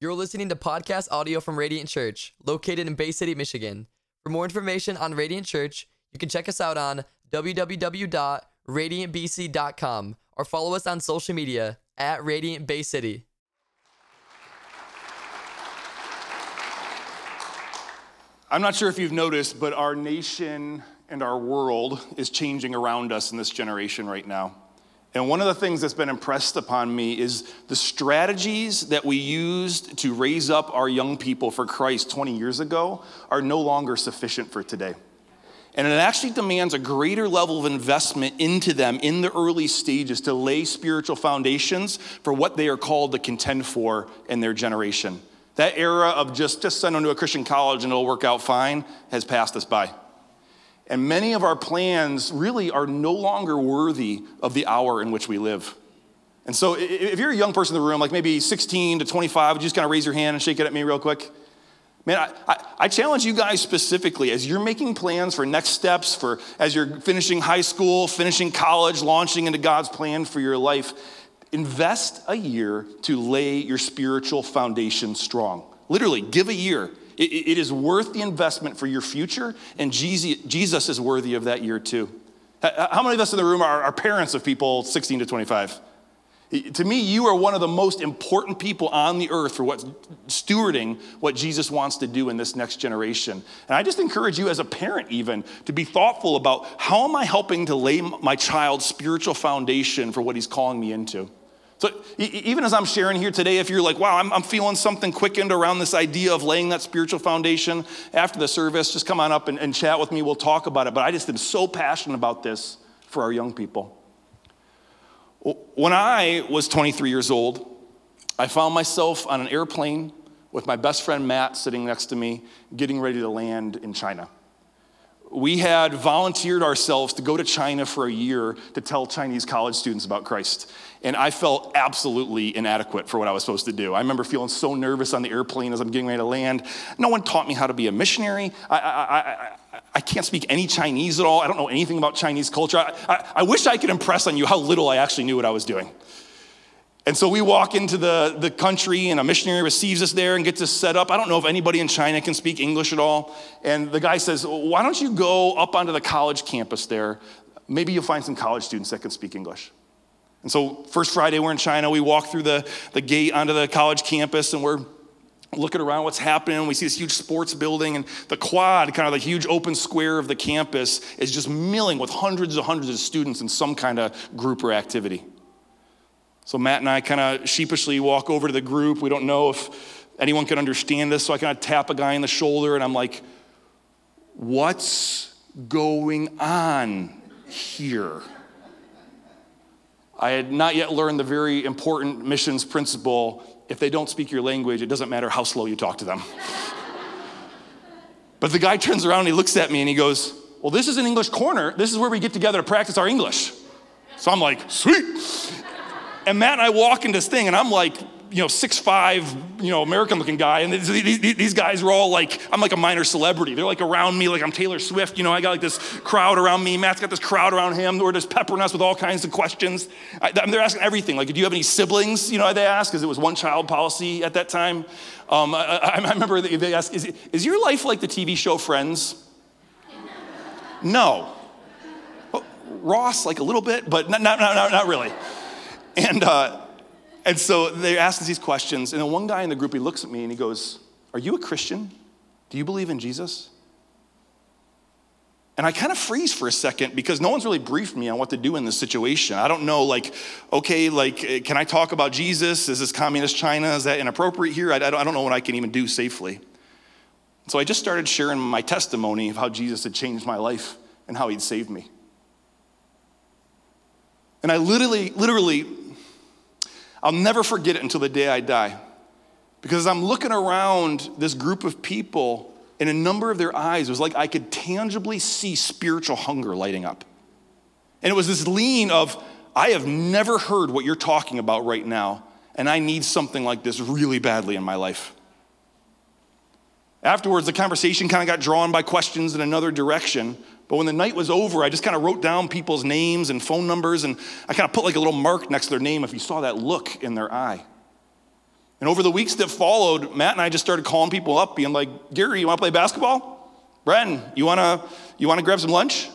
You're listening to podcast audio from Radiant Church, located in Bay City, Michigan. For more information on Radiant Church, you can check us out on www.radiantbc.com or follow us on social media at Radiant Bay City. I'm not sure if you've noticed, but our nation and our world is changing around us in this generation right now. And one of the things that's been impressed upon me is the strategies that we used to raise up our young people for Christ 20 years ago are no longer sufficient for today. And it actually demands a greater level of investment into them in the early stages to lay spiritual foundations for what they are called to contend for in their generation. That era of just, just send them to a Christian college and it'll work out fine has passed us by. And many of our plans really are no longer worthy of the hour in which we live. And so, if you're a young person in the room, like maybe 16 to 25, would you just kind of raise your hand and shake it at me real quick? Man, I, I, I, challenge you guys specifically as you're making plans for next steps, for as you're finishing high school, finishing college, launching into God's plan for your life, invest a year to lay your spiritual foundation strong. Literally, give a year it, it is worth the investment for your future, and Jesus is worthy of that year too. How many of us in the room are, are parents of people 16 to 25? To me, you are one of the most important people on the earth for what stewarding what Jesus wants to do in this next generation. And I just encourage you as a parent even to be thoughtful about how am I helping to lay my child's spiritual foundation for what he's calling me into? So even as I'm sharing here today, if you're like, wow, I'm, I'm, feeling something quickened around this idea of laying that spiritual foundation after the service, just come on up and, and chat with me. We'll talk about it. But I just am so passionate about this for our young people. When I was 23 years old, I found myself on an airplane with my best friend Matt sitting next to me, getting ready to land in China we had volunteered ourselves to go to China for a year to tell Chinese college students about Christ. And I felt absolutely inadequate for what I was supposed to do. I remember feeling so nervous on the airplane as I'm getting ready to land. No one taught me how to be a missionary. I, I, I, I can't speak any Chinese at all. I don't know anything about Chinese culture. I, I wish I could impress on you how little I actually knew what I was doing. And so we walk into the, the country, and a missionary receives us there and gets us set up. I don't know if anybody in China can speak English at all. And the guy says, Why don't you go up onto the college campus there? Maybe you'll find some college students that can speak English. And so, first Friday, we're in China. We walk through the, the gate onto the college campus, and we're looking around what's happening. We see this huge sports building, and the quad, kind of the huge open square of the campus, is just milling with hundreds and hundreds of students in some kind of group or activity. So Matt and I kind of sheepishly walk over to the group. We don't know if anyone can understand this. So I kind of tap a guy in the shoulder and I'm like, what's going on here? I had not yet learned the very important missions principle if they don't speak your language, it doesn't matter how slow you talk to them. but the guy turns around and he looks at me and he goes, Well, this is an English corner. This is where we get together to practice our English. So I'm like, Sweet. And Matt and I walk into this thing, and I'm like, you know, six five, you know, American looking guy. And these, guys are all like, I'm like a minor celebrity. They're like around me, like I'm Taylor Swift. You know, I got like this crowd around me. Matt's got this crowd around him. We're just peppering us with all kinds of questions. I, I mean, they're asking everything. Like, do you have any siblings? You know, they ask, because it was one child policy at that time. Um, I, I, remember they asked, is, is your life like the TV show Friends? no. Ross, like a little bit, but not, not, not, not really. And, uh, and so they're asking these questions. And then one guy in the group, he looks at me and he goes, Are you a Christian? Do you believe in Jesus? And I kind of freeze for a second because no one's really briefed me on what to do in this situation. I don't know, like, okay, like, eh, can I talk about Jesus? Is this communist China? Is that inappropriate here? I, I don't know what I can even do safely. So I just started sharing my testimony of how Jesus had changed my life and how he'd saved me. And I literally, literally I'll never forget it until the day I die. Because I'm looking around this group of people, in a number of their eyes, it was like I could tangibly see spiritual hunger lighting up. And it was this lean of, I have never heard what you're talking about right now, and I need something like this really badly in my life. Afterwards, the conversation kind of got drawn by questions in another direction, but when the night was over, I just kind of wrote down people's names and phone numbers, and I kind of put like a little mark next to their name if you saw that look in their eye. And over the weeks that followed, Matt and I just started calling people up, being like, Gary, you want to play basketball? Bren, you want to you want to grab some lunch?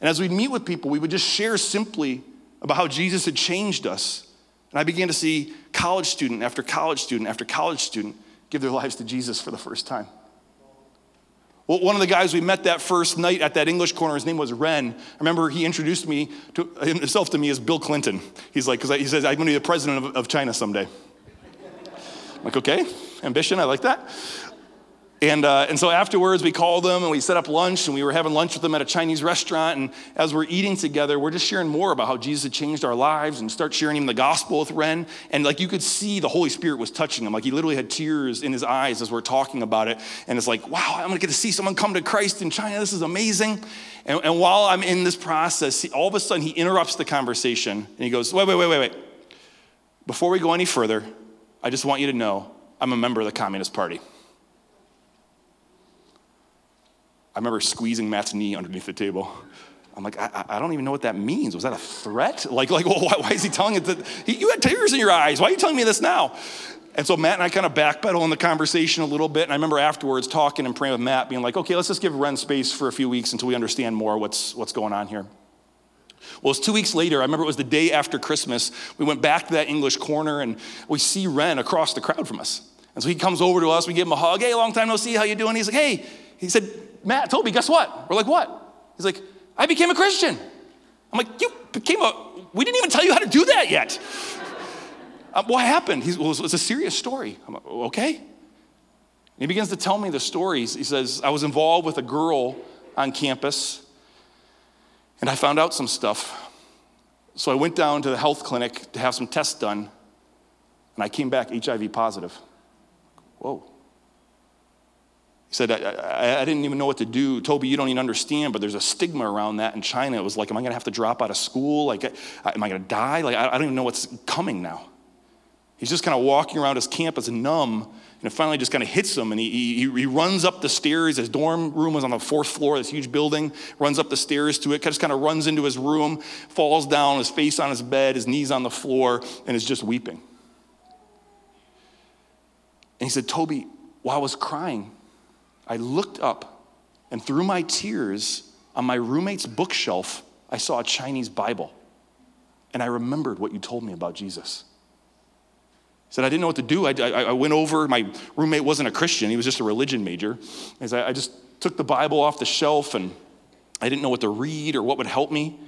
And as we'd meet with people, we would just share simply about how Jesus had changed us. And I began to see college student after college student after college student give their lives to Jesus for the first time. Well, one of the guys we met that first night at that English corner, his name was Ren. I remember he introduced me to, himself to me as Bill Clinton. He's like, because he says, I'm going to be the president of, of China someday. I'm like, okay, ambition, I like that. And, uh, and so afterwards, we called them and we set up lunch and we were having lunch with them at a Chinese restaurant. And as we're eating together, we're just sharing more about how Jesus had changed our lives and start sharing him the gospel with Ren. And like you could see the Holy Spirit was touching him. Like he literally had tears in his eyes as we're talking about it. And it's like, wow, I'm gonna get to see someone come to Christ in China. This is amazing. And, and while I'm in this process, all of a sudden he interrupts the conversation and he goes, wait, wait, wait, wait, wait. Before we go any further, I just want you to know I'm a member of the Communist Party. I remember squeezing Matt's knee underneath the table. I'm like, I, I, don't even know what that means. Was that a threat? Like, like well, why, why is he telling it that he, you had tears in your eyes? Why are you telling me this now? And so Matt and I kind of backpedal in the conversation a little bit. And I remember afterwards talking and praying with Matt, being like, okay, let's just give Ren space for a few weeks until we understand more what's, what's going on here. Well, it was two weeks later. I remember it was the day after Christmas. We went back to that English corner and we see Ren across the crowd from us. And so he comes over to us. We give him a hug. Hey, long time no see. How you doing? He's like, hey. He said, Matt, Toby, guess what? We're like, what? He's like, I became a Christian. I'm like, you became a, we didn't even tell you how to do that yet. um, what happened? He's, well, it's a serious story. I'm like, okay. And he begins to tell me the stories. He says, I was involved with a girl on campus, and I found out some stuff. So I went down to the health clinic to have some tests done, and I came back HIV positive. Whoa. He said, I, I, I, didn't even know what to do. Toby, you don't even understand, but there's a stigma around that in China. It was like, am I going to have to drop out of school? Like, am I going to die? Like, I, I don't even know what's coming now. He's just kind of walking around his campus numb, and it finally just kind of hits him, and he, he, he runs up the stairs. His dorm room was on the fourth floor, this huge building, runs up the stairs to it, just kind of runs into his room, falls down, his face on his bed, his knees on the floor, and is just weeping. And he said, Toby, while I was crying, I looked up, and through my tears, on my roommate's bookshelf, I saw a Chinese Bible. And I remembered what you told me about Jesus. He said, I didn't know what to do. I, I, I went over, my roommate wasn't a Christian, he was just a religion major. As I, I just took the Bible off the shelf and I didn't know what to read or what would help me.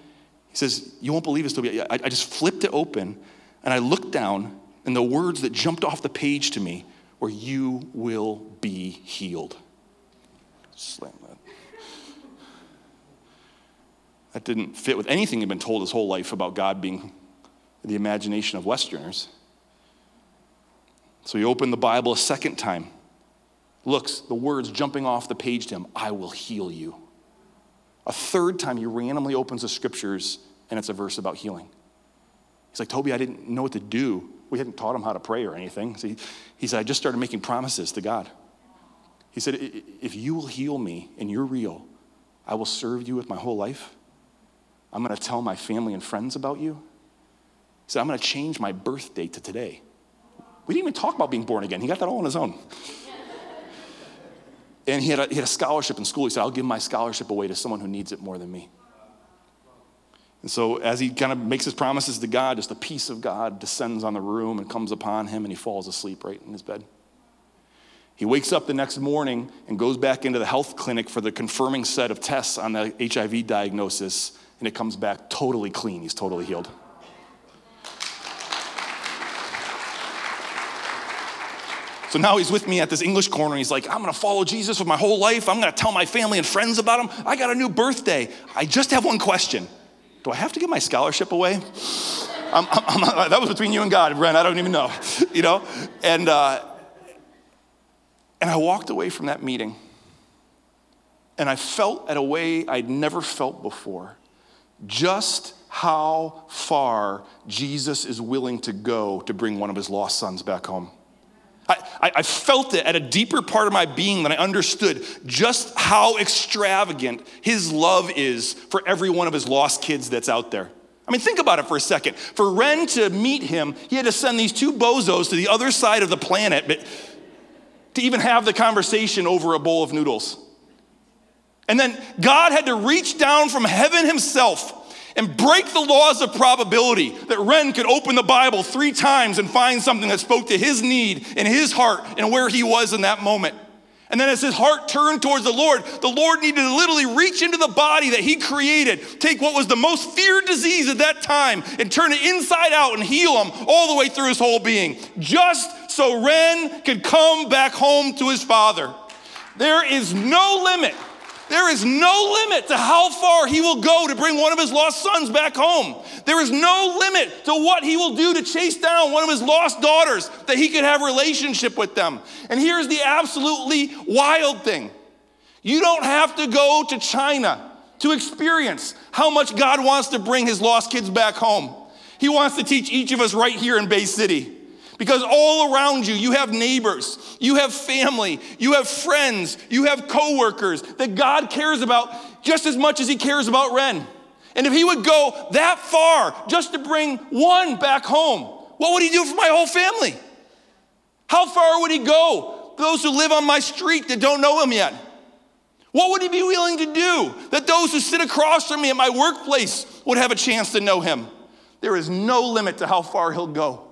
He says, You won't believe this. I, I just flipped it open and I looked down, and the words that jumped off the page to me were, You will be healed. Slam that. That didn't fit with anything he'd been told his whole life about God being the imagination of Westerners. So he opened the Bible a second time, looks, the words jumping off the page to him I will heal you. A third time, he randomly opens the scriptures, and it's a verse about healing. He's like, Toby, I didn't know what to do. We hadn't taught him how to pray or anything. So he, he said, I just started making promises to God. He said, If you will heal me and you're real, I will serve you with my whole life. I'm going to tell my family and friends about you. He said, I'm going to change my birth date to today. We didn't even talk about being born again. He got that all on his own. and he had, a, he had a scholarship in school. He said, I'll give my scholarship away to someone who needs it more than me. And so, as he kind of makes his promises to God, just the peace of God descends on the room and comes upon him, and he falls asleep right in his bed. He wakes up the next morning and goes back into the health clinic for the confirming set of tests on the HIV diagnosis, and it comes back totally clean. He's totally healed. So now he's with me at this English corner. He's like, I'm going to follow Jesus with my whole life. I'm going to tell my family and friends about him. I got a new birthday. I just have one question Do I have to give my scholarship away? I'm, I'm, I'm, that was between you and God, Brent. I don't even know. You know? And, uh, and I walked away from that meeting and I felt at a way I'd never felt before just how far Jesus is willing to go to bring one of his lost sons back home. I, I, felt it at a deeper part of my being than I understood just how extravagant his love is for every one of his lost kids that's out there. I mean, think about it for a second. For Ren to meet him, he had to send these two bozos to the other side of the planet but to even have the conversation over a bowl of noodles. And then God had to reach down from heaven himself and break the laws of probability that Ren could open the Bible three times and find something that spoke to his need and his heart and where he was in that moment. And then as his heart turned towards the Lord, the Lord needed to literally reach into the body that he created, take what was the most feared disease at that time, and turn it inside out and heal him all the way through his whole being, just so Ren could come back home to his father. There is no limit there is no limit to how far he will go to bring one of his lost sons back home. There is no limit to what he will do to chase down one of his lost daughters that he could have relationship with them. And here's the absolutely wild thing. You don't have to go to China to experience how much God wants to bring his lost kids back home. He wants to teach each of us right here in Bay City. Because all around you, you have neighbors, you have family, you have friends, you have coworkers that God cares about just as much as He cares about Ren. And if He would go that far just to bring one back home, what would He do for my whole family? How far would He go? Those who live on my street that don't know Him yet. What would He be willing to do that those who sit across from me at my workplace would have a chance to know Him? There is no limit to how far He'll go.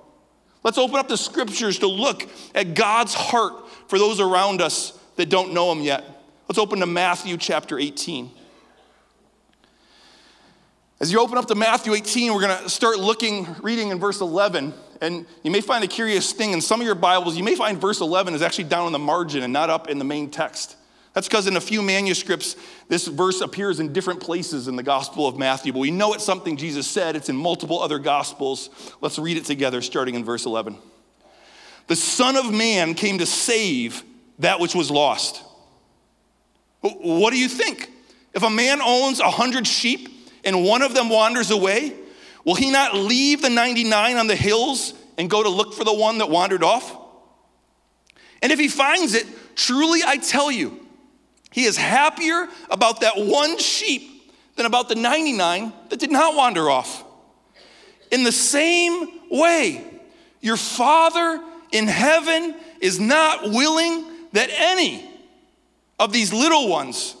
Let's open up the scriptures to look at God's heart for those around us that don't know Him yet. Let's open to Matthew chapter 18. As you open up to Matthew 18, we're going to start looking, reading in verse 11. And you may find a curious thing in some of your Bibles, you may find verse 11 is actually down in the margin and not up in the main text. That's because in a few manuscripts, this verse appears in different places in the Gospel of Matthew, but we know it's something Jesus said. It's in multiple other Gospels. Let's read it together, starting in verse 11. The Son of Man came to save that which was lost. What do you think? If a man owns a hundred sheep and one of them wanders away, will he not leave the 99 on the hills and go to look for the one that wandered off? And if he finds it, truly I tell you, he is happier about that one sheep than about the 99 that did not wander off. In the same way, your Father in heaven is not willing that any of these little ones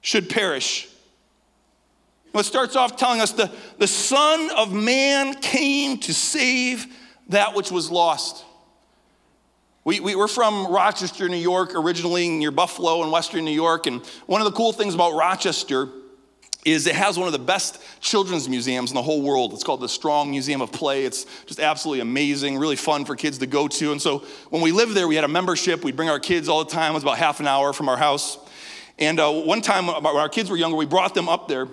should perish. Well, it starts off telling us the, the Son of Man came to save that which was lost. We, we, are from Rochester, New York, originally near Buffalo in Western New York. And one of the cool things about Rochester is it has one of the best children's museums in the whole world. It's called the Strong Museum of Play. It's just absolutely amazing, really fun for kids to go to. And so when we lived there, we had a membership. We'd bring our kids all the time. It was about half an hour from our house. And uh, one time when our kids were younger, we brought them up there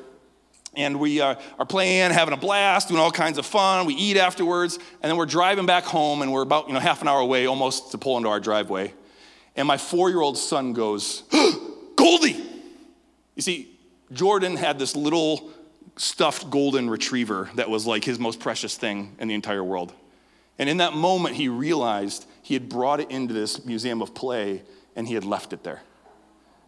and we uh, are playing, having a blast, doing all kinds of fun. We eat afterwards, and then we're driving back home, and we're about you know half an hour away, almost to pull into our driveway. And my four-year-old son goes, "Goldie!" You see, Jordan had this little stuffed golden retriever that was like his most precious thing in the entire world. And in that moment, he realized he had brought it into this museum of play, and he had left it there.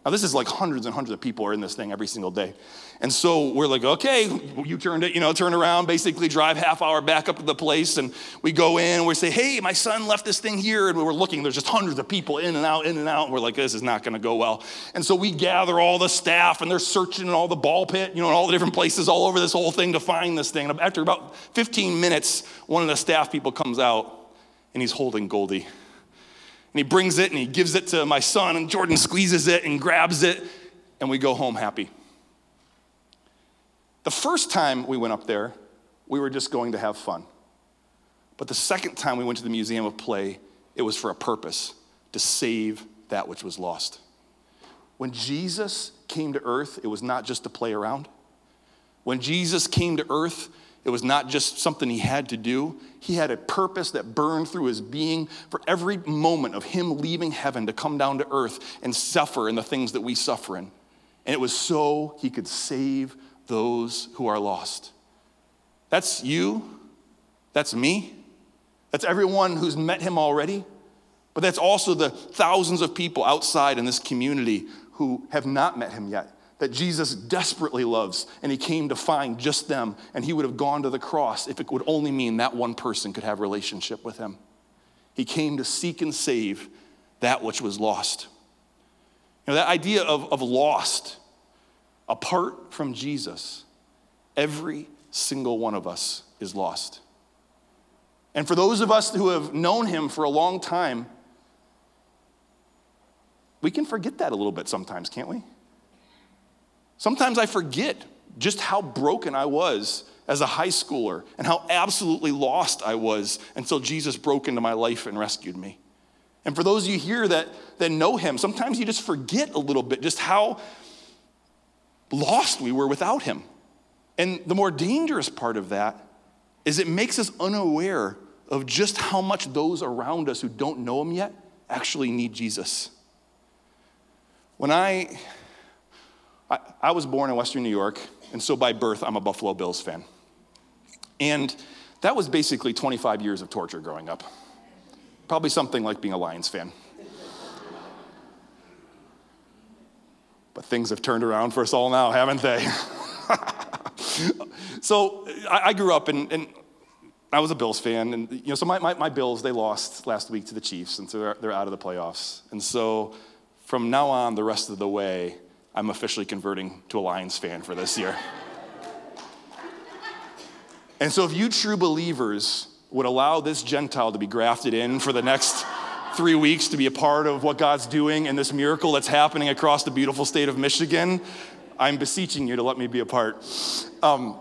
Now, this is like hundreds and hundreds of people are in this thing every single day. And so we're like, okay, you turned it, you know, turn around, basically drive half hour back up to the place. And we go in and we say, hey, my son left this thing here. And we're looking, there's just hundreds of people in and out, in and out. And we're like, this is not going to go well. And so we gather all the staff and they're searching in all the ball pit, you know, in all the different places all over this whole thing to find this thing. And after about 15 minutes, one of the staff people comes out and he's holding Goldie. And he brings it and he gives it to my son, and Jordan squeezes it and grabs it, and we go home happy. The first time we went up there, we were just going to have fun. But the second time we went to the Museum of Play, it was for a purpose to save that which was lost. When Jesus came to earth, it was not just to play around. When Jesus came to earth, it was not just something he had to do. He had a purpose that burned through his being for every moment of him leaving heaven to come down to earth and suffer in the things that we suffer in. And it was so he could save those who are lost. That's you. That's me. That's everyone who's met him already. But that's also the thousands of people outside in this community who have not met him yet that Jesus desperately loves, and he came to find just them, and he would have gone to the cross if it would only mean that one person could have relationship with him. He came to seek and save that which was lost. You know, that idea of, of lost, apart from Jesus, every single one of us is lost. And for those of us who have known him for a long time, we can forget that a little bit sometimes, can't we? Sometimes I forget just how broken I was as a high schooler and how absolutely lost I was until Jesus broke into my life and rescued me. And for those of you here that, that know him, sometimes you just forget a little bit just how lost we were without him. And the more dangerous part of that is it makes us unaware of just how much those around us who don't know him yet actually need Jesus. When I, I, I was born in Western New York, and so by birth, I'm a Buffalo Bills fan. And that was basically 25 years of torture growing up. Probably something like being a Lions fan. But things have turned around for us all now, haven't they? so I, I, grew up and, and, I was a Bills fan. And, you know, so my, my, my, Bills, they lost last week to the Chiefs, and so they're, they're out of the playoffs. And so from now on, the rest of the way, I'm officially converting to a Lions fan for this year. and so if you true believers would allow this Gentile to be grafted in for the next three weeks to be a part of what God's doing and this miracle that's happening across the beautiful state of Michigan, I'm beseeching you to let me be a part. Um,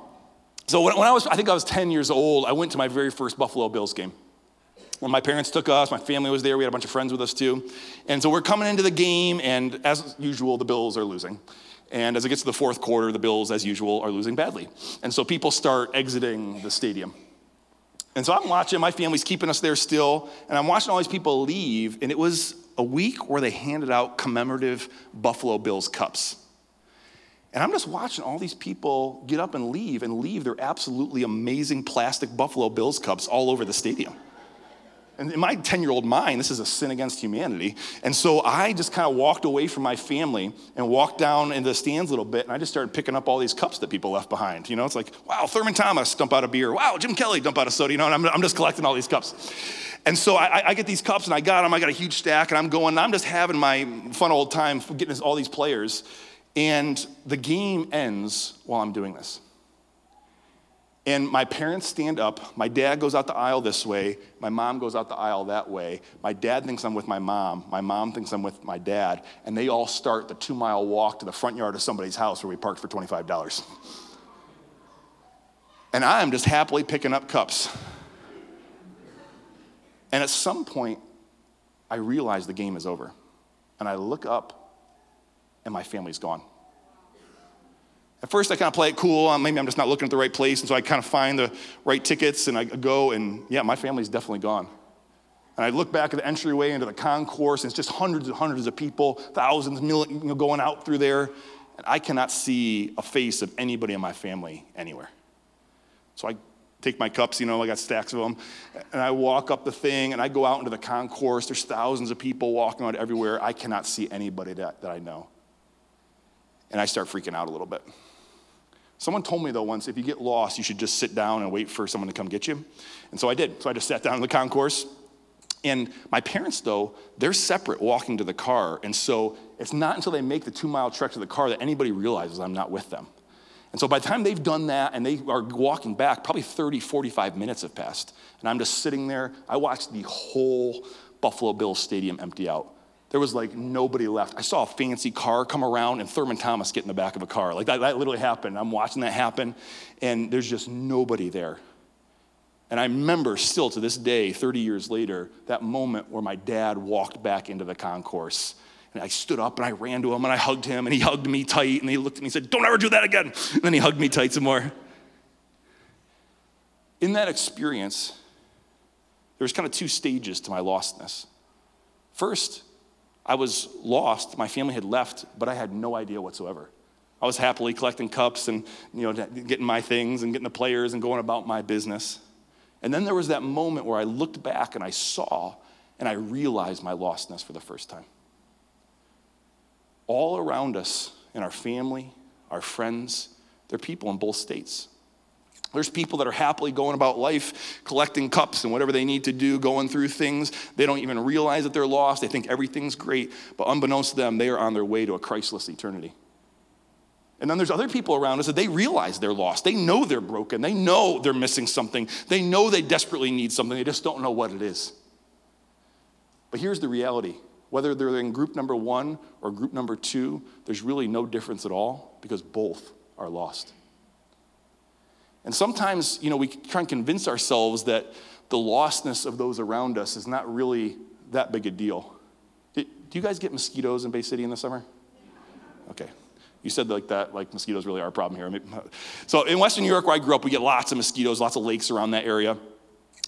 so when, when, I was, I think I was 10 years old, I went to my very first Buffalo Bills game. When my parents took us, my family was there, we had a bunch of friends with us too. And so we're coming into the game, and as usual, the Bills are losing. And as it gets to the fourth quarter, the Bills, as usual, are losing badly. And so people start exiting the stadium. And so I'm watching, my family's keeping us there still, and I'm watching all these people leave, and it was a week where they handed out commemorative Buffalo Bills cups. And I'm just watching all these people get up and leave and leave their absolutely amazing plastic Buffalo Bills cups all over the stadium. And in my 10 year old mind, this is a sin against humanity. And so I just kind of walked away from my family and walked down into the stands a little bit, and I just started picking up all these cups that people left behind. You know, it's like, wow, Thurman Thomas, dump out a beer. Wow, Jim Kelly, dump out a soda. You know, and I'm, I'm just collecting all these cups. And so I, I, get these cups, and I got them. I got a huge stack, and I'm going, I'm just having my fun old time getting all these players. And the game ends while I'm doing this. And my parents stand up. My dad goes out the aisle this way. My mom goes out the aisle that way. My dad thinks I'm with my mom. My mom thinks I'm with my dad. And they all start the two mile walk to the front yard of somebody's house where we parked for $25. And I'm just happily picking up cups. And at some point, I realize the game is over. And I look up, and my family's gone. First, I kind of play it cool. Um, maybe I'm just not looking at the right place. And so I kind of find the right tickets and I go, and yeah, my family's definitely gone. And I look back at the entryway into the concourse, and it's just hundreds and hundreds of people, thousands going out through there. And I cannot see a face of anybody in my family anywhere. So I take my cups, you know, I got stacks of them, and I walk up the thing and I go out into the concourse. There's thousands of people walking around everywhere. I cannot see anybody that, that I know. And I start freaking out a little bit. Someone told me though once, if you get lost, you should just sit down and wait for someone to come get you. And so I did. So I just sat down in the concourse. And my parents, though, they're separate walking to the car. And so it's not until they make the two mile trek to the car that anybody realizes I'm not with them. And so by the time they've done that and they are walking back, probably 30, 45 minutes have passed. And I'm just sitting there. I watched the whole Buffalo Bills stadium empty out. There was like nobody left. I saw a fancy car come around and Thurman Thomas get in the back of a car. Like that, that literally happened. I'm watching that happen, and there's just nobody there. And I remember still to this day, 30 years later, that moment where my dad walked back into the concourse. And I stood up and I ran to him and I hugged him and he hugged me tight and he looked at me and said, Don't ever do that again. And then he hugged me tight some more. In that experience, there was kind of two stages to my lostness. First, I was lost. My family had left, but I had no idea whatsoever. I was happily collecting cups and you know, getting my things and getting the players and going about my business. And then there was that moment where I looked back and I saw and I realized my lostness for the first time. All around us in our family, our friends, they're people in both states. There's people that are happily going about life, collecting cups and whatever they need to do, going through things. They don't even realize that they're lost. They think everything's great. But unbeknownst to them, they are on their way to a Christless eternity. And then there's other people around us that they realize they're lost. They know they're broken. They know they're missing something. They know they desperately need something. They just don't know what it is. But here's the reality whether they're in group number one or group number two, there's really no difference at all because both are lost. And sometimes, you know, we try and convince ourselves that the lostness of those around us is not really that big a deal. Do you guys get mosquitoes in Bay City in the summer? Okay. You said like that, like mosquitoes really are a problem here. So in Western New York, where I grew up, we get lots of mosquitoes, lots of lakes around that area.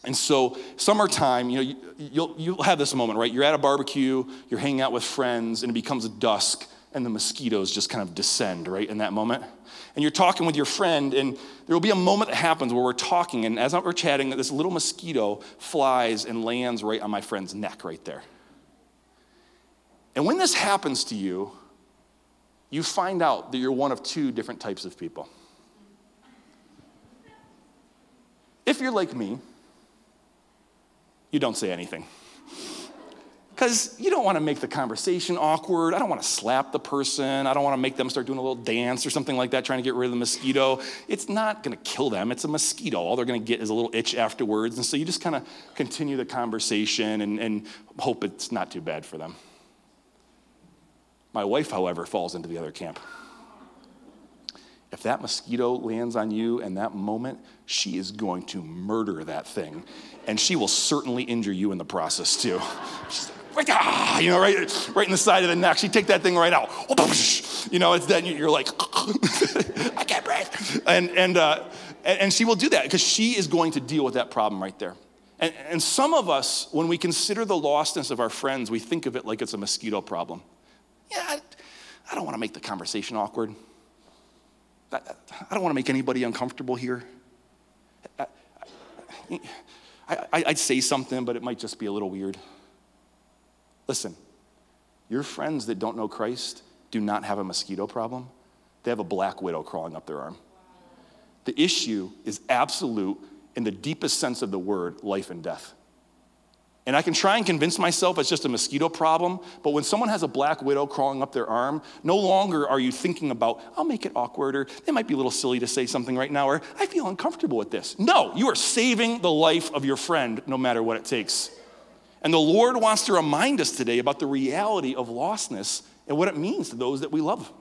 And so, summertime, you know, you, you'll, you'll have this moment, right? You're at a barbecue, you're hanging out with friends, and it becomes dusk, and the mosquitoes just kind of descend, right, in that moment. And you're talking with your friend, and there will be a moment that happens where we're talking, and as we're chatting, this little mosquito flies and lands right on my friend's neck right there. And when this happens to you, you find out that you're one of two different types of people. If you're like me, you don't say anything. Because you don't want to make the conversation awkward. I don't want to slap the person. I don't want to make them start doing a little dance or something like that, trying to get rid of the mosquito. It's not going to kill them. It's a mosquito. All they're going to get is a little itch afterwards. And so you just kind of continue the conversation and, and hope it's not too bad for them. My wife, however, falls into the other camp. If that mosquito lands on you in that moment, she is going to murder that thing. And she will certainly injure you in the process, too. Like, ah, you know, right, right in the side of the neck. She'd take that thing right out. You know, it's then you're like, I can't breathe. And, and, uh, and she will do that because she is going to deal with that problem right there. And, and some of us, when we consider the lostness of our friends, we think of it like it's a mosquito problem. Yeah, I, don't want to make the conversation awkward. I, I don't want to make anybody uncomfortable here. I, I, I'd say something, but it might just be a little weird. Listen, your friends that don't know Christ do not have a mosquito problem, they have a black widow crawling up their arm. The issue is absolute, in the deepest sense of the word, life and death. And I can try and convince myself it's just a mosquito problem, but when someone has a black widow crawling up their arm, no longer are you thinking about, I'll make it awkward, or they might be a little silly to say something right now, or I feel uncomfortable with this. No, you are saving the life of your friend no matter what it takes. And the Lord wants to remind us today about the reality of lostness and what it means to those that we love.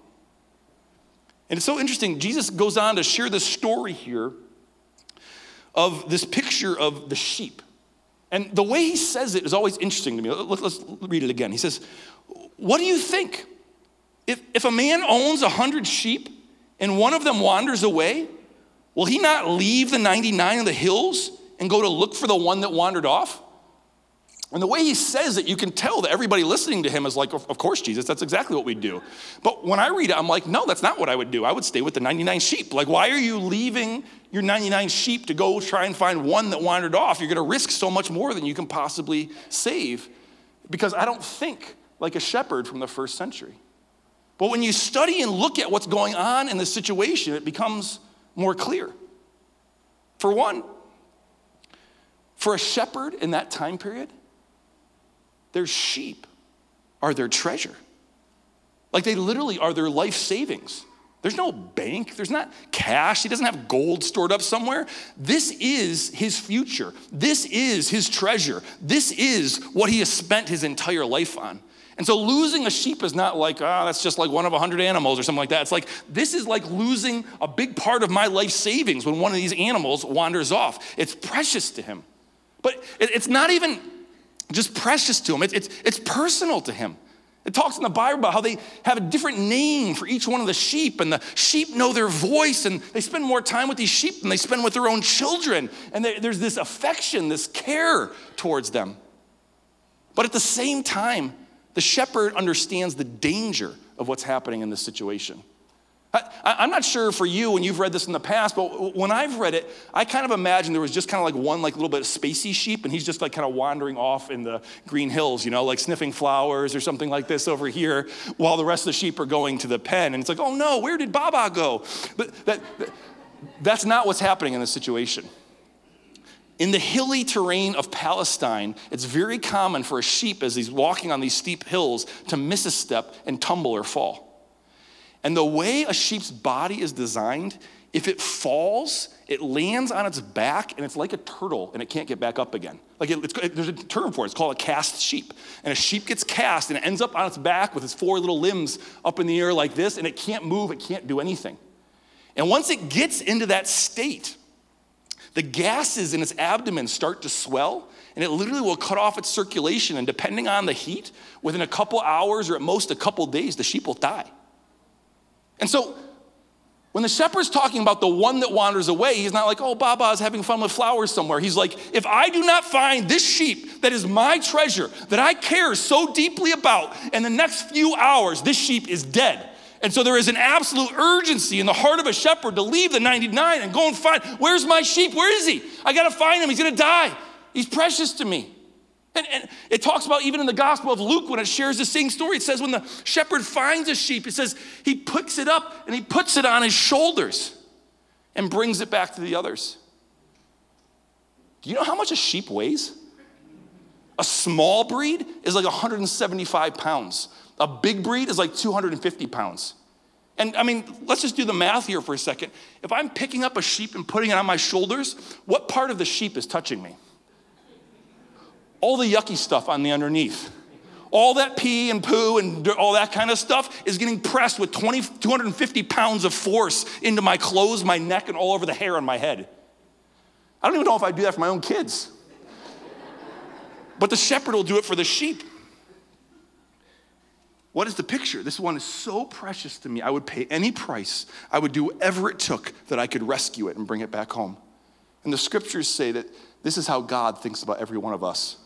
And it's so interesting. Jesus goes on to share this story here of this picture of the sheep. And the way he says it is always interesting to me. Let's read it again. He says, What do you think? If, if a man owns a hundred sheep and one of them wanders away, will he not leave the 99 in the hills and go to look for the one that wandered off? And the way he says it, you can tell that everybody listening to him is like, of course, Jesus, that's exactly what we'd do. But when I read it, I'm like, no, that's not what I would do. I would stay with the 99 sheep. Like, why are you leaving your 99 sheep to go try and find one that wandered off? You're going to risk so much more than you can possibly save. Because I don't think like a shepherd from the first century. But when you study and look at what's going on in the situation, it becomes more clear. For one, for a shepherd in that time period, their sheep are their treasure. Like they literally are their life savings. There's no bank, there's not cash, he doesn't have gold stored up somewhere. This is his future. This is his treasure. This is what he has spent his entire life on. And so losing a sheep is not like, ah, oh, that's just like one of a hundred animals or something like that. It's like, this is like losing a big part of my life savings when one of these animals wanders off. It's precious to him. But it's not even just precious to him. It's, it's, it's personal to him. It talks in the Bible about how they have a different name for each one of the sheep, and the sheep know their voice, and they spend more time with these sheep than they spend with their own children. And they, there's this affection, this care towards them. But at the same time, the shepherd understands the danger of what's happening in this situation. I, am not sure for you when you've read this in the past, but when I've read it, I kind of imagine there was just kind of like one like little bit of spacey sheep, and he's just like kind of wandering off in the green hills, you know, like sniffing flowers or something like this over here, while the rest of the sheep are going to the pen. And it's like, oh no, where did Baba go? But that, that that's not what's happening in this situation. In the hilly terrain of Palestine, it's very common for a sheep as he's walking on these steep hills to miss a step and tumble or fall. And the way a sheep's body is designed, if it falls, it lands on its back and it's like a turtle and it can't get back up again. Like it, it, there's a term for it, it's called a cast sheep. And a sheep gets cast and it ends up on its back with its four little limbs up in the air like this and it can't move, it can't do anything. And once it gets into that state, the gases in its abdomen start to swell and it literally will cut off its circulation. And depending on the heat, within a couple hours or at most a couple days, the sheep will die. And so when the shepherd's talking about the one that wanders away, he's not like, oh, Baba is having fun with flowers somewhere. He's like, if I do not find this sheep that is my treasure, that I care so deeply about, in the next few hours, this sheep is dead. And so there is an absolute urgency in the heart of a shepherd to leave the 99 and go and find, where's my sheep? Where is he? I got to find him. He's going to die. He's precious to me. And, and, it talks about even in the Gospel of Luke when it shares the same story. It says when the shepherd finds a sheep, it says he picks it up and he puts it on his shoulders and brings it back to the others. Do you know how much a sheep weighs? A small breed is like 175 pounds. A big breed is like 250 pounds. And I mean, let's just do the math here for a second. If I'm picking up a sheep and putting it on my shoulders, what part of the sheep is touching me? All the yucky stuff on the underneath. All that pee and poo and all that kind of stuff is getting pressed with 20, 250 pounds of force into my clothes, my neck, and all over the hair on my head. I don't even know if I'd do that for my own kids. But the shepherd will do it for the sheep. What is the picture? This one is so precious to me. I would pay any price. I would do whatever it took that I could rescue it and bring it back home. And the scriptures say that this is how God thinks about every one of us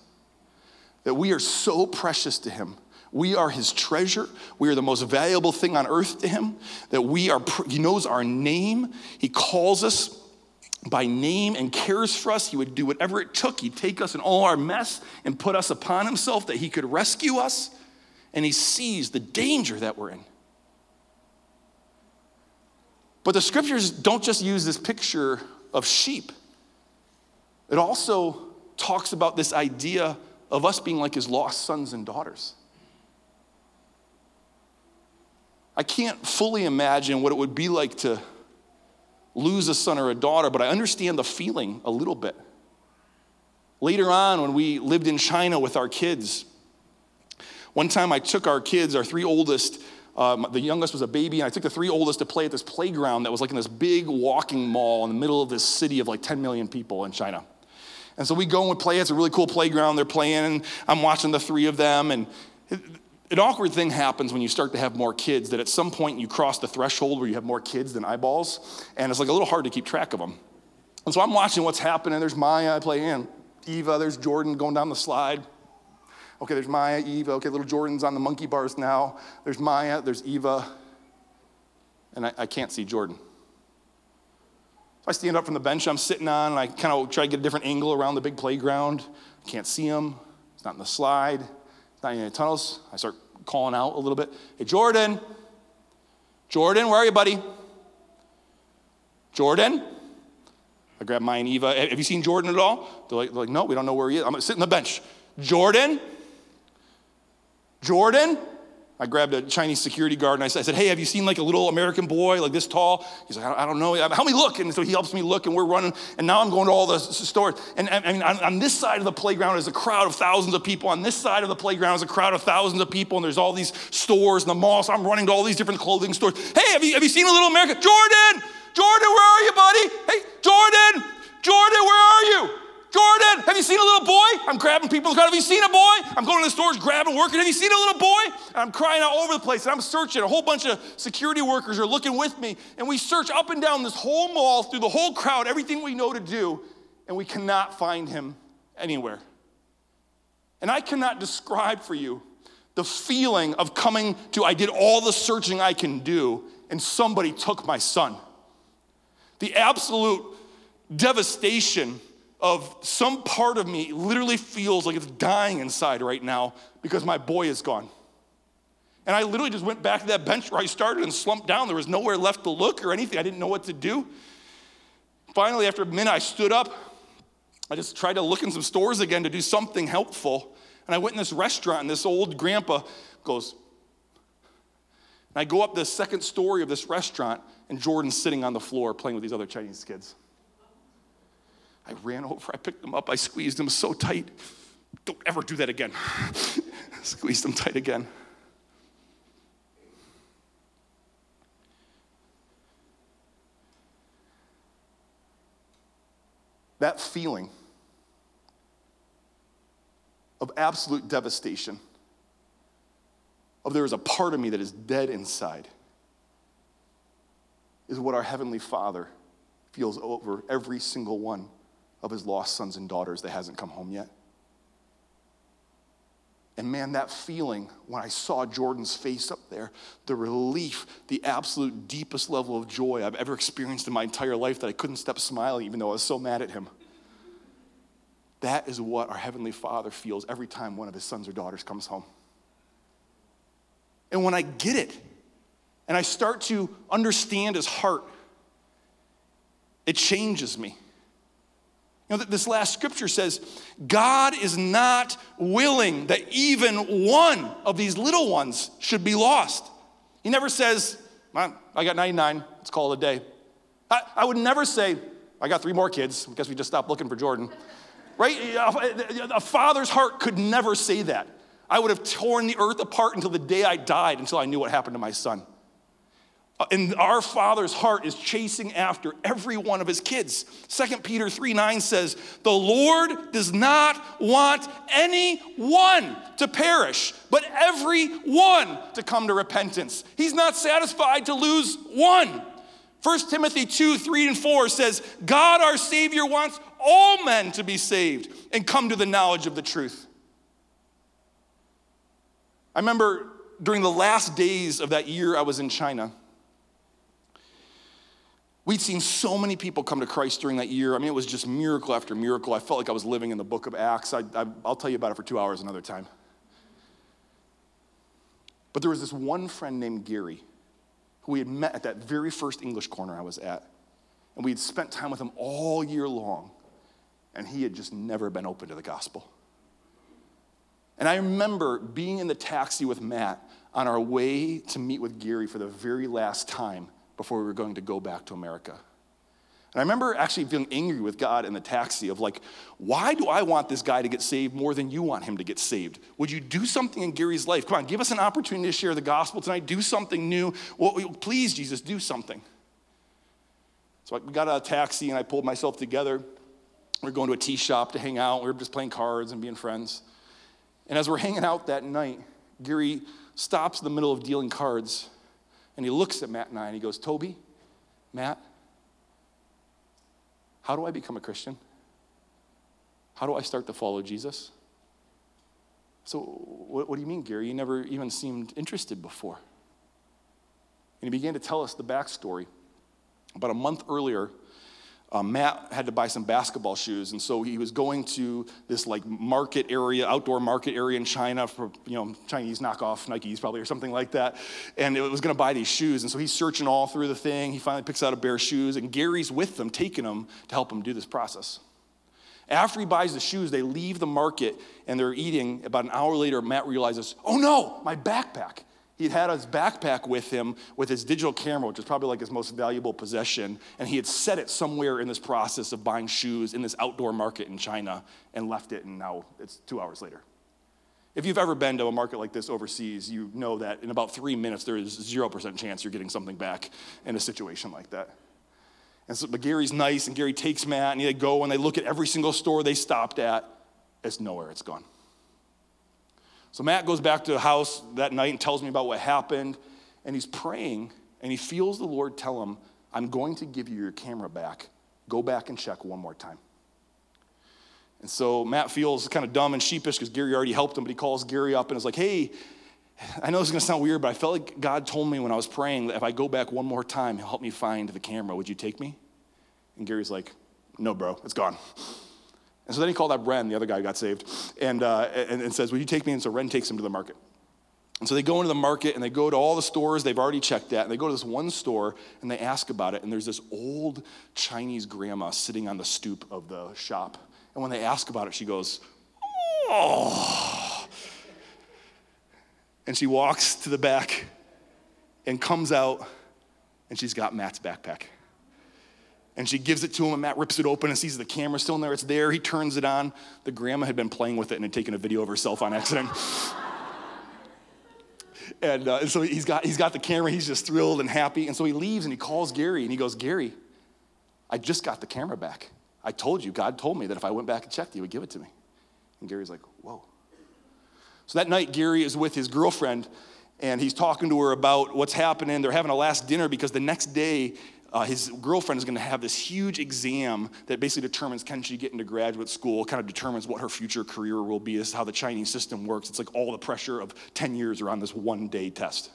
that we are so precious to Him. We are His treasure. We are the most valuable thing on earth to Him. That we are, He knows our name. He calls us by name and cares for us. He would do whatever it took. He'd take us in all our mess and put us upon Himself that He could rescue us. And He sees the danger that we're in. But the scriptures don't just use this picture of sheep, it also talks about this idea of us being like his lost sons and daughters. I can't fully imagine what it would be like to lose a son or a daughter, but I understand the feeling a little bit. Later on, when we lived in China with our kids, one time I took our kids, our three oldest, um, the youngest was a baby, and I took the three oldest to play at this playground that was like in this big walking mall in the middle of this city of like 10 million people in China. And so we go and we play. It's a really cool playground. They're playing, and I'm watching the three of them. And an awkward thing happens when you start to have more kids that at some point you cross the threshold where you have more kids than eyeballs, and it's like a little hard to keep track of them. And so I'm watching what's happening. There's Maya I play playing, Eva, there's Jordan going down the slide. Okay, there's Maya, Eva. Okay, little Jordan's on the monkey bars now. There's Maya, there's Eva. And I, I can't see Jordan. I stand up from the bench I'm sitting on and I kind of try to get a different angle around the big playground. I can't see him. It's not in the slide. It's not in the tunnels. I start calling out a little bit. Hey, Jordan. Jordan, where are you, buddy? Jordan? I grab my and Eva. Have you seen Jordan at all? They're like, they're like, no, we don't know where he is. I'm sitting on the bench. Jordan? Jordan? I grabbed a Chinese security guard and I said, Hey, have you seen like a little American boy like this tall? He's like, I don't know. Help me look. And so he helps me look and we're running. And now I'm going to all the stores. And I mean, on this side of the playground is a crowd of thousands of people. On this side of the playground is a crowd of thousands of people. And there's all these stores and the malls. So I'm running to all these different clothing stores. Hey, have you, have you seen a little American? Jordan! Jordan, where are you, buddy? Hey, Jordan! Jordan, where are you? Jordan, have you seen a little boy? I'm grabbing people in the crowd. Have you seen a boy? I'm going to the stores, grabbing, working. Have you seen a little boy? And I'm crying out over the place and I'm searching. A whole bunch of security workers are looking with me. And we search up and down this whole mall through the whole crowd, everything we know to do, and we cannot find him anywhere. And I cannot describe for you the feeling of coming to, I did all the searching I can do, and somebody took my son. The absolute devastation of some part of me literally feels like it's dying inside right now because my boy is gone. And I literally just went back to that bench where I started and slumped down. There was nowhere left to look or anything. I didn't know what to do. Finally, after a minute, I stood up. I just tried to look in some stores again to do something helpful. And I went in this restaurant, and this old grandpa goes, and I go up the second story of this restaurant, and Jordan's sitting on the floor playing with these other Chinese kids. I ran over, I picked him up, I squeezed him so tight. Don't ever do that again. squeezed him tight again. That feeling of absolute devastation, of there is a part of me that is dead inside, is what our Heavenly Father feels over every single one of his lost sons and daughters that hasn't come home yet. And man, that feeling when I saw Jordan's face up there, the relief, the absolute deepest level of joy I've ever experienced in my entire life that I couldn't stop smiling even though I was so mad at him. That is what our Heavenly Father feels every time one of his sons or daughters comes home. And when I get it, and I start to understand his heart, it changes me. You know, this last scripture says, God is not willing that even one of these little ones should be lost. He never says, I got 99, let's call it a day. I, I would never say, I got three more kids. I guess we just stopped looking for Jordan. Right? A father's heart could never say that. I would have torn the earth apart until the day I died until I knew what happened to my son. Uh, and our father's heart is chasing after every one of his kids. 2 Peter 3 9 says, The Lord does not want any one to perish, but every one to come to repentance. He's not satisfied to lose one. 1 Timothy 2 3 and 4 says, God our Savior wants all men to be saved and come to the knowledge of the truth. I remember during the last days of that year I was in China. We'd seen so many people come to Christ during that year. I mean, it was just miracle after miracle. I felt like I was living in the book of Acts. I, will tell you about it for two hours another time. But there was this one friend named Gary who we had met at that very first English corner I was at. And we had spent time with him all year long. And he had just never been open to the gospel. And I remember being in the taxi with Matt on our way to meet with Gary for the very last time before we were going to go back to America. And I remember actually feeling angry with God in the taxi of like, why do I want this guy to get saved more than you want him to get saved? Would you do something in Gary's life? Come on, give us an opportunity to share the gospel tonight. Do something new. Well, please, Jesus, do something. So we got out of taxi and I pulled myself together. We are going to a tea shop to hang out. We were just playing cards and being friends. And as we're hanging out that night, Gary stops in the middle of dealing cards and he looks at Matt and I and he goes, Toby, Matt, how do I become a Christian? How do I start to follow Jesus? So, what, what, do you mean, Gary? You never even seemed interested before. And he began to tell us the backstory. About a month earlier, um, Matt had to buy some basketball shoes, and so he was going to this like market area, outdoor market area in China for you know Chinese knockoff Nikes probably or something like that, and it was going to buy these shoes, and so he's searching all through the thing. He finally picks out a pair of shoes, and Gary's with them, taking them to help him do this process. After he buys the shoes, they leave the market and they're eating. About an hour later, Matt realizes, "Oh no, my backpack!" He'd had his backpack with him with his digital camera, which is probably like his most valuable possession, and he had set it somewhere in this process of buying shoes in this outdoor market in China and left it, and now it's two hours later. If you've ever been to a market like this overseas, you know that in about three minutes, there is 0% chance you're getting something back in a situation like that. And so, but Gary's nice, and Gary takes Matt, and they go and they look at every single store they stopped at. It's nowhere, it's gone. So Matt goes back to the house that night and tells me about what happened. And he's praying and he feels the Lord tell him, I'm going to give you your camera back. Go back and check one more time. And so Matt feels kind of dumb and sheepish because Gary already helped him, but he calls Gary up and is like, hey, I know this is gonna sound weird, but I felt like God told me when I was praying that if I go back one more time, He'll help me find the camera. Would you take me? And Gary's like, No, bro, it's gone. And so then he called up Ren, the other guy who got saved, and, uh, and, and says, Will you take me? And so Ren takes him to the market. And so they go into the market and they go to all the stores they've already checked at. And they go to this one store and they ask about it. And there's this old Chinese grandma sitting on the stoop of the shop. And when they ask about it, she goes, Oh. And she walks to the back and comes out and she's got Matt's backpack. And she gives it to him, and Matt rips it open and sees the camera still in there. It's there. He turns it on. The grandma had been playing with it and had taken a video of herself on accident. and, uh, and so he's got, he's got the camera. He's just thrilled and happy. And so he leaves and he calls Gary and he goes, Gary, I just got the camera back. I told you, God told me that if I went back and checked, he would give it to me. And Gary's like, whoa. So that night, Gary is with his girlfriend and he's talking to her about what's happening. They're having a last dinner because the next day, uh, his girlfriend is going to have this huge exam that basically determines can she get into graduate school, kind of determines what her future career will be. This is how the Chinese system works. It's like all the pressure of 10 years around this one day test.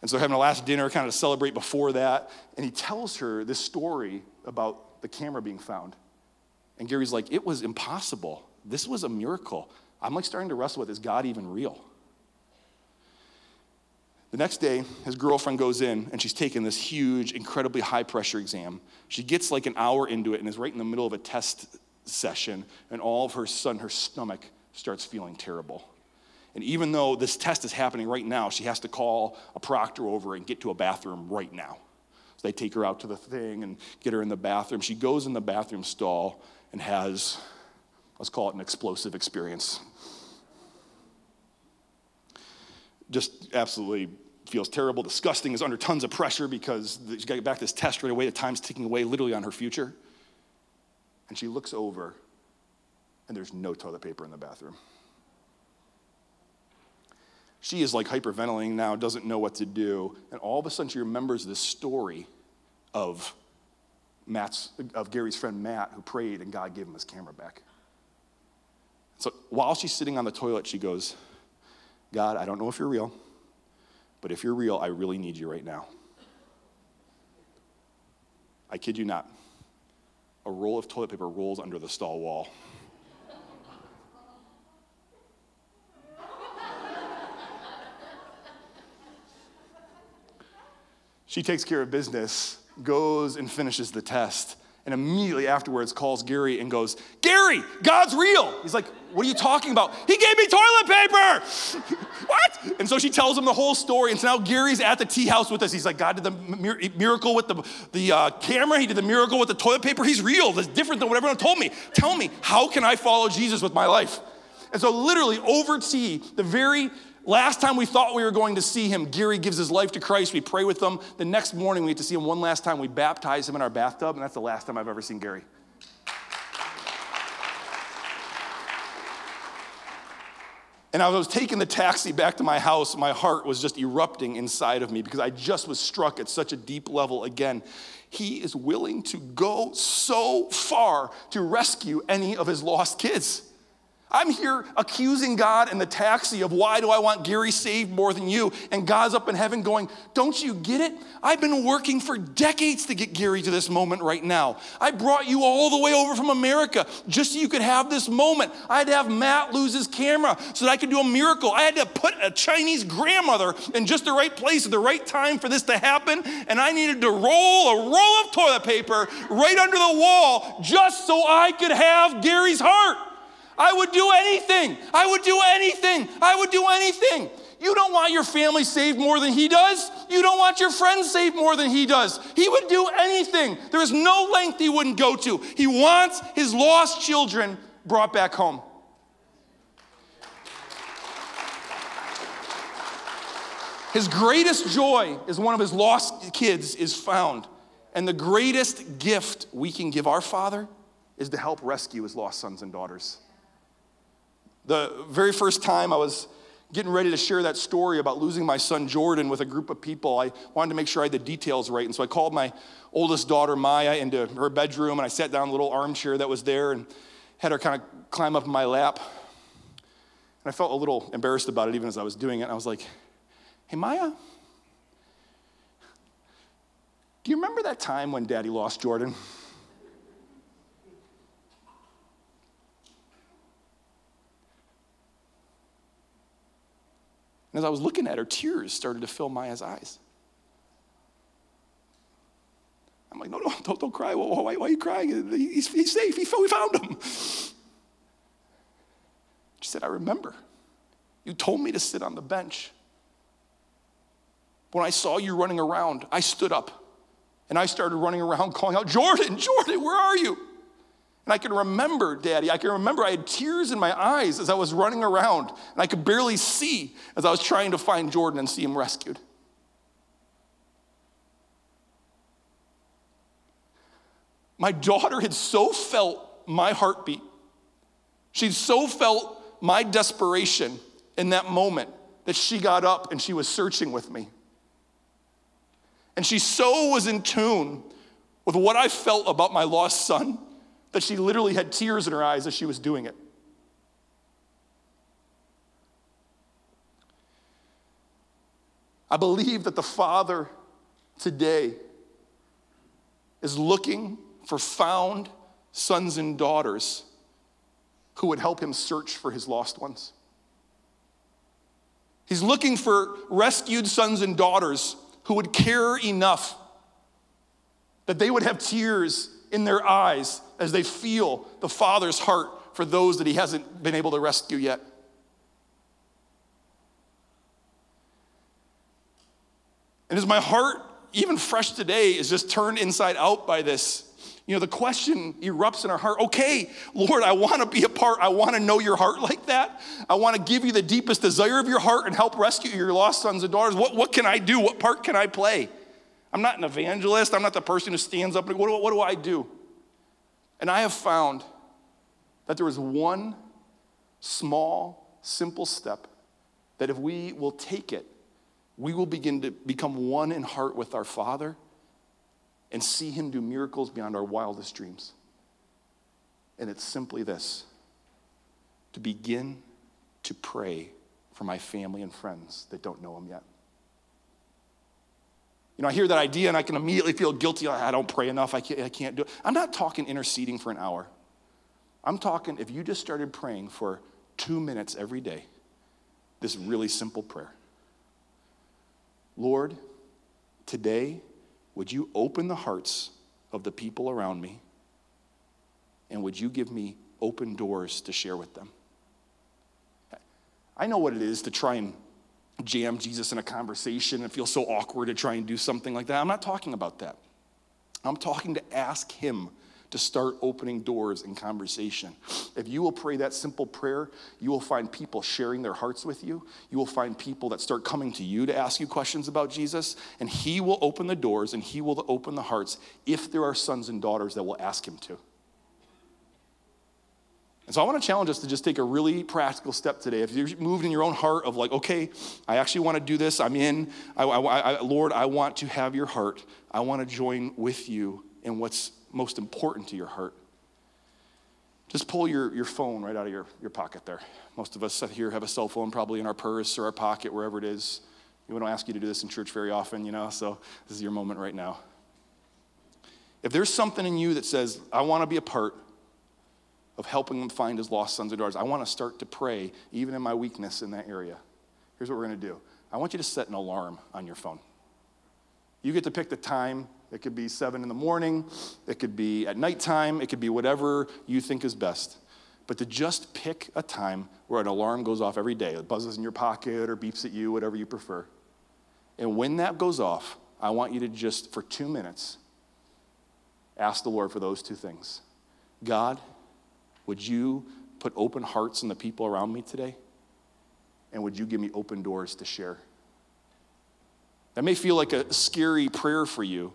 And so, having a last dinner kind of to celebrate before that, and he tells her this story about the camera being found. And Gary's like, it was impossible. This was a miracle. I'm like starting to wrestle with is God even real? The next day, his girlfriend goes in and she's taking this huge, incredibly high pressure exam. She gets like an hour into it and is right in the middle of a test session, and all of her sudden her stomach starts feeling terrible. And even though this test is happening right now, she has to call a proctor over and get to a bathroom right now. So they take her out to the thing and get her in the bathroom. She goes in the bathroom stall and has, let's call it an explosive experience. Just absolutely feels terrible, disgusting, is under tons of pressure because she's got to get back this test right away. The time's ticking away literally on her future. And she looks over, and there's no toilet paper in the bathroom. She is like hyperventilating now, doesn't know what to do. And all of a sudden, she remembers this story of Matt's, of Gary's friend Matt, who prayed and God gave him his camera back. So while she's sitting on the toilet, she goes, God, I don't know if you're real. But if you're real, I really need you right now. I kid you not. A roll of toilet paper rolls under the stall wall. she takes care of business, goes and finishes the test, and immediately afterwards calls Gary and goes, Gary, God's real. He's like, What are you talking about? He gave me toilet paper. what? And so she tells him the whole story. And so now Gary's at the tea house with us. He's like, God did the miracle with the, the uh, camera, He did the miracle with the toilet paper. He's real. That's different than what everyone told me. Tell me, how can I follow Jesus with my life? And so, literally, over tea, the very Last time we thought we were going to see him, Gary gives his life to Christ. We pray with him. The next morning, we get to see him one last time. We baptize him in our bathtub, and that's the last time I've ever seen Gary. And I was taking the taxi back to my house, my heart was just erupting inside of me because I just was struck at such a deep level again. He is willing to go so far to rescue any of his lost kids. I'm here accusing God in the taxi of why do I want Gary saved more than you? And God's up in heaven going, Don't you get it? I've been working for decades to get Gary to this moment right now. I brought you all the way over from America just so you could have this moment. I had to have Matt lose his camera so that I could do a miracle. I had to put a Chinese grandmother in just the right place at the right time for this to happen. And I needed to roll a roll of toilet paper right under the wall just so I could have Gary's heart. I would do anything. I would do anything. I would do anything. You don't want your family saved more than he does. You don't want your friends saved more than he does. He would do anything. There is no length he wouldn't go to. He wants his lost children brought back home. His greatest joy is one of his lost kids is found. And the greatest gift we can give our Father is to help rescue his lost sons and daughters. The very first time I was getting ready to share that story about losing my son Jordan with a group of people, I wanted to make sure I had the details right. And so I called my oldest daughter, Maya, into her bedroom and I sat down in a little armchair that was there and had her kind of climb up in my lap. And I felt a little embarrassed about it even as I was doing it. I was like, hey, Maya, do you remember that time when daddy lost Jordan? And as I was looking at her, tears started to fill Maya's eyes. I'm like, no, no, don't, don't cry. Why, why, are you crying? He's, he's safe. He, we found him. She said, I remember. You told me to sit on the bench. When I saw you running around, I stood up and I started running around calling out, Jordan, Jordan, where are you? And I can remember, Daddy, I can remember I had tears in my eyes as I was running around, and I could barely see as I was trying to find Jordan and see him rescued. My daughter had so felt my heartbeat. She'd so felt my desperation in that moment that she got up and she was searching with me. And she so was in tune with what I felt about my lost son that she literally had tears in her eyes as she was doing it. I believe that the Father today is looking for found sons and daughters who would help him search for his lost ones. He's looking for rescued sons and daughters who would care enough that they would have tears in their eyes as they feel the Father's heart for those that He hasn't been able to rescue yet. And as my heart, even fresh today, is just turned inside out by this, you know, the question erupts in our heart okay, Lord, I want to be a part. I want to know your heart like that. I want to give you the deepest desire of your heart and help rescue your lost sons and daughters. What, what can I do? What part can I play? I'm not an evangelist. I'm not the person who stands up and what what do I do? And I have found that there is one small, simple step that if we will take it, we will begin to become one in heart with our Father and see Him do miracles beyond our wildest dreams. And it's simply this to begin to pray for my family and friends that don't know Him yet. You know, I hear that idea and I can immediately feel guilty. I don't pray enough. I can't, I can't do it. I'm not talking interceding for an hour. I'm talking if you just started praying for two minutes every day, this really simple prayer Lord, today would you open the hearts of the people around me? And would you give me open doors to share with them? I know what it is to try and jam Jesus in a conversation and feel so awkward to try and do something like that. I'm not talking about that. I'm talking to ask Him to start opening doors in conversation. If you will pray that simple prayer, you will find people sharing their hearts with you. You will find people that start coming to you to ask you questions about Jesus, and He will open the doors and He will open the hearts if there are sons and daughters that will ask Him to. And so I want to challenge us to just take a really practical step today. If you're moved in your own heart of like, okay, I actually want to do this, I'm in, I, I, I, Lord, I want to have your heart. I want to join with you in what's most important to your heart. Just pull your, your phone right out of your, your pocket there. Most of us here have a cell phone probably in our purse or our pocket, wherever it is. We don't ask you to do this in church very often, you know, so this is your moment right now. If there's something in you that says, I want to be a part of helping them find his lost sons and daughters, I want to start to pray, even in my weakness in that area. Here's what we're going to do I want you to set an alarm on your phone. You get to pick the time it could be seven in the morning, it could be at nighttime, it could be whatever you think is best. But to just pick a time where an alarm goes off every day, it buzzes in your pocket or beeps at you, whatever you prefer. And when that goes off, I want you to just, for two minutes, ask the Lord for those two things. God, would you put open hearts in the people around me today? And would you give me open doors to share? That may feel like a scary prayer for you,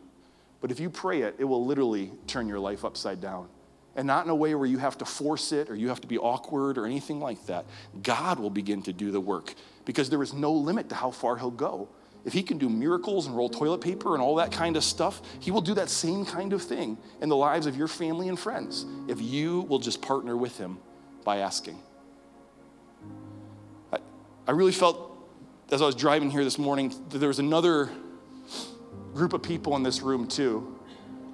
but if you pray it, it will literally turn your life upside down. And not in a way where you have to force it or you have to be awkward or anything like that. God will begin to do the work because there is no limit to how far He'll go. If He can do miracles and roll toilet paper and all that kind of stuff, He will do that same kind of thing in the lives of your family and friends if you will just partner with Him by asking. I really felt as I was driving here this morning that there was another group of people in this room too.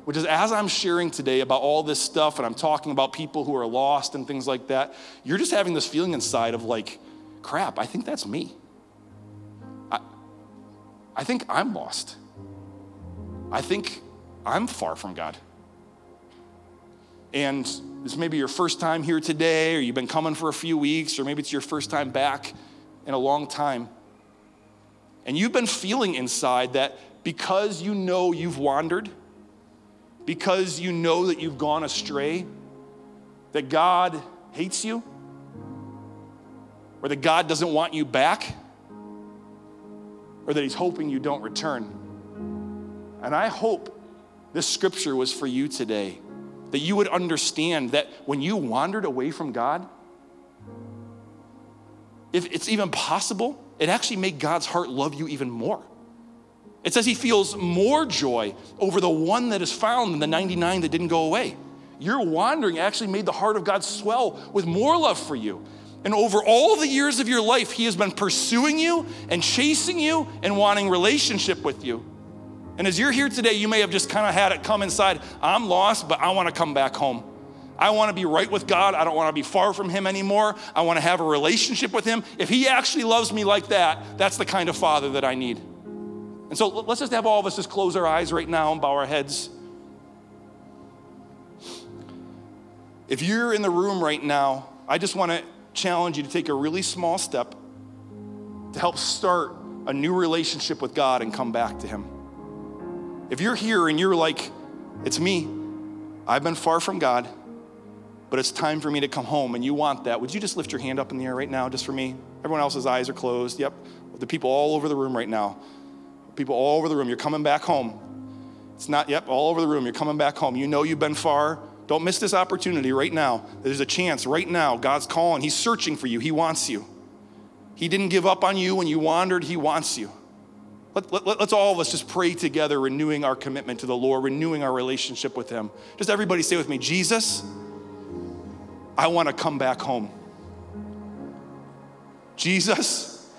Which is as I'm sharing today about all this stuff and I'm talking about people who are lost and things like that, you're just having this feeling inside of like, crap, I think that's me. I, think I'm lost. I think I'm far from God. And this may be your first time here today, or you've been coming for a few weeks, or maybe it's your first time back in a long time. And you've been feeling inside that because you know you've wandered, because you know that you've gone astray, that God hates you, or that God doesn't want you back, or that He's hoping you don't return. And I hope this scripture was for you today, that you would understand that when you wandered away from God, if it's even possible, it actually made God's heart love you even more. It says he feels more joy over the one that is found than the 99 that didn't go away. Your wandering actually made the heart of God swell with more love for you. And over all the years of your life, he has been pursuing you and chasing you and wanting relationship with you. And as you're here today, you may have just kind of had it come inside I'm lost, but I want to come back home. I want to be right with God. I don't want to be far from Him anymore. I want to have a relationship with Him. If He actually loves me like that, that's the kind of Father that I need. And so let's just have all of us just close our eyes right now and bow our heads. If you're in the room right now, I just want to challenge you to take a really small step to help start a new relationship with God and come back to Him. If you're here and you're like, it's me, I've been far from God, but it's time for me to come home, and you want that, would you just lift your hand up in the air right now, just for me? Everyone else's eyes are closed. Yep. The people all over the room right now. People all over the room. You're coming back home. It's not, yep, all over the room. You're coming back home. You know you've been far. Don't miss this opportunity right now. There's a chance right now. God's calling. He's searching for you. He wants you. He didn't give up on you when you wandered. He wants you. Let, let, let's all of us just pray together, renewing our commitment to the Lord, renewing our relationship with Him. Just everybody say with me Jesus, I want to come back home. Jesus,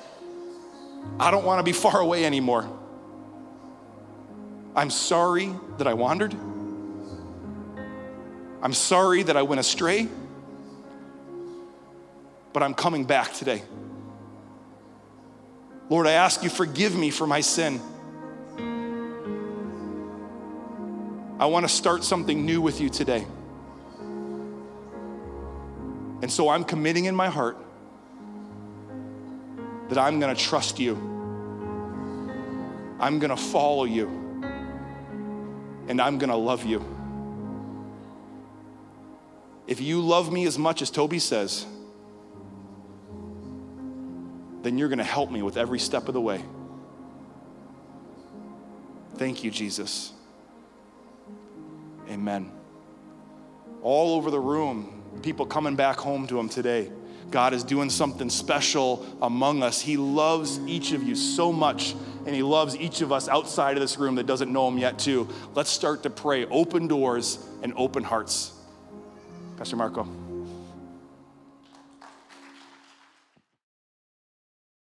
I don't want to be far away anymore. I'm sorry that I wandered. I'm sorry that I went astray. But I'm coming back today. Lord, I ask you, forgive me for my sin. I want to start something new with you today. And so I'm committing in my heart that I'm going to trust you. I'm going to follow you. And I'm going to love you. If you love me as much as Toby says, then you're going to help me with every step of the way. Thank you, Jesus. Amen. All over the room, people coming back home to Him today. God is doing something special among us. He loves each of you so much, and He loves each of us outside of this room that doesn't know Him yet, too. Let's start to pray. Open doors and open hearts. Pastor Marco.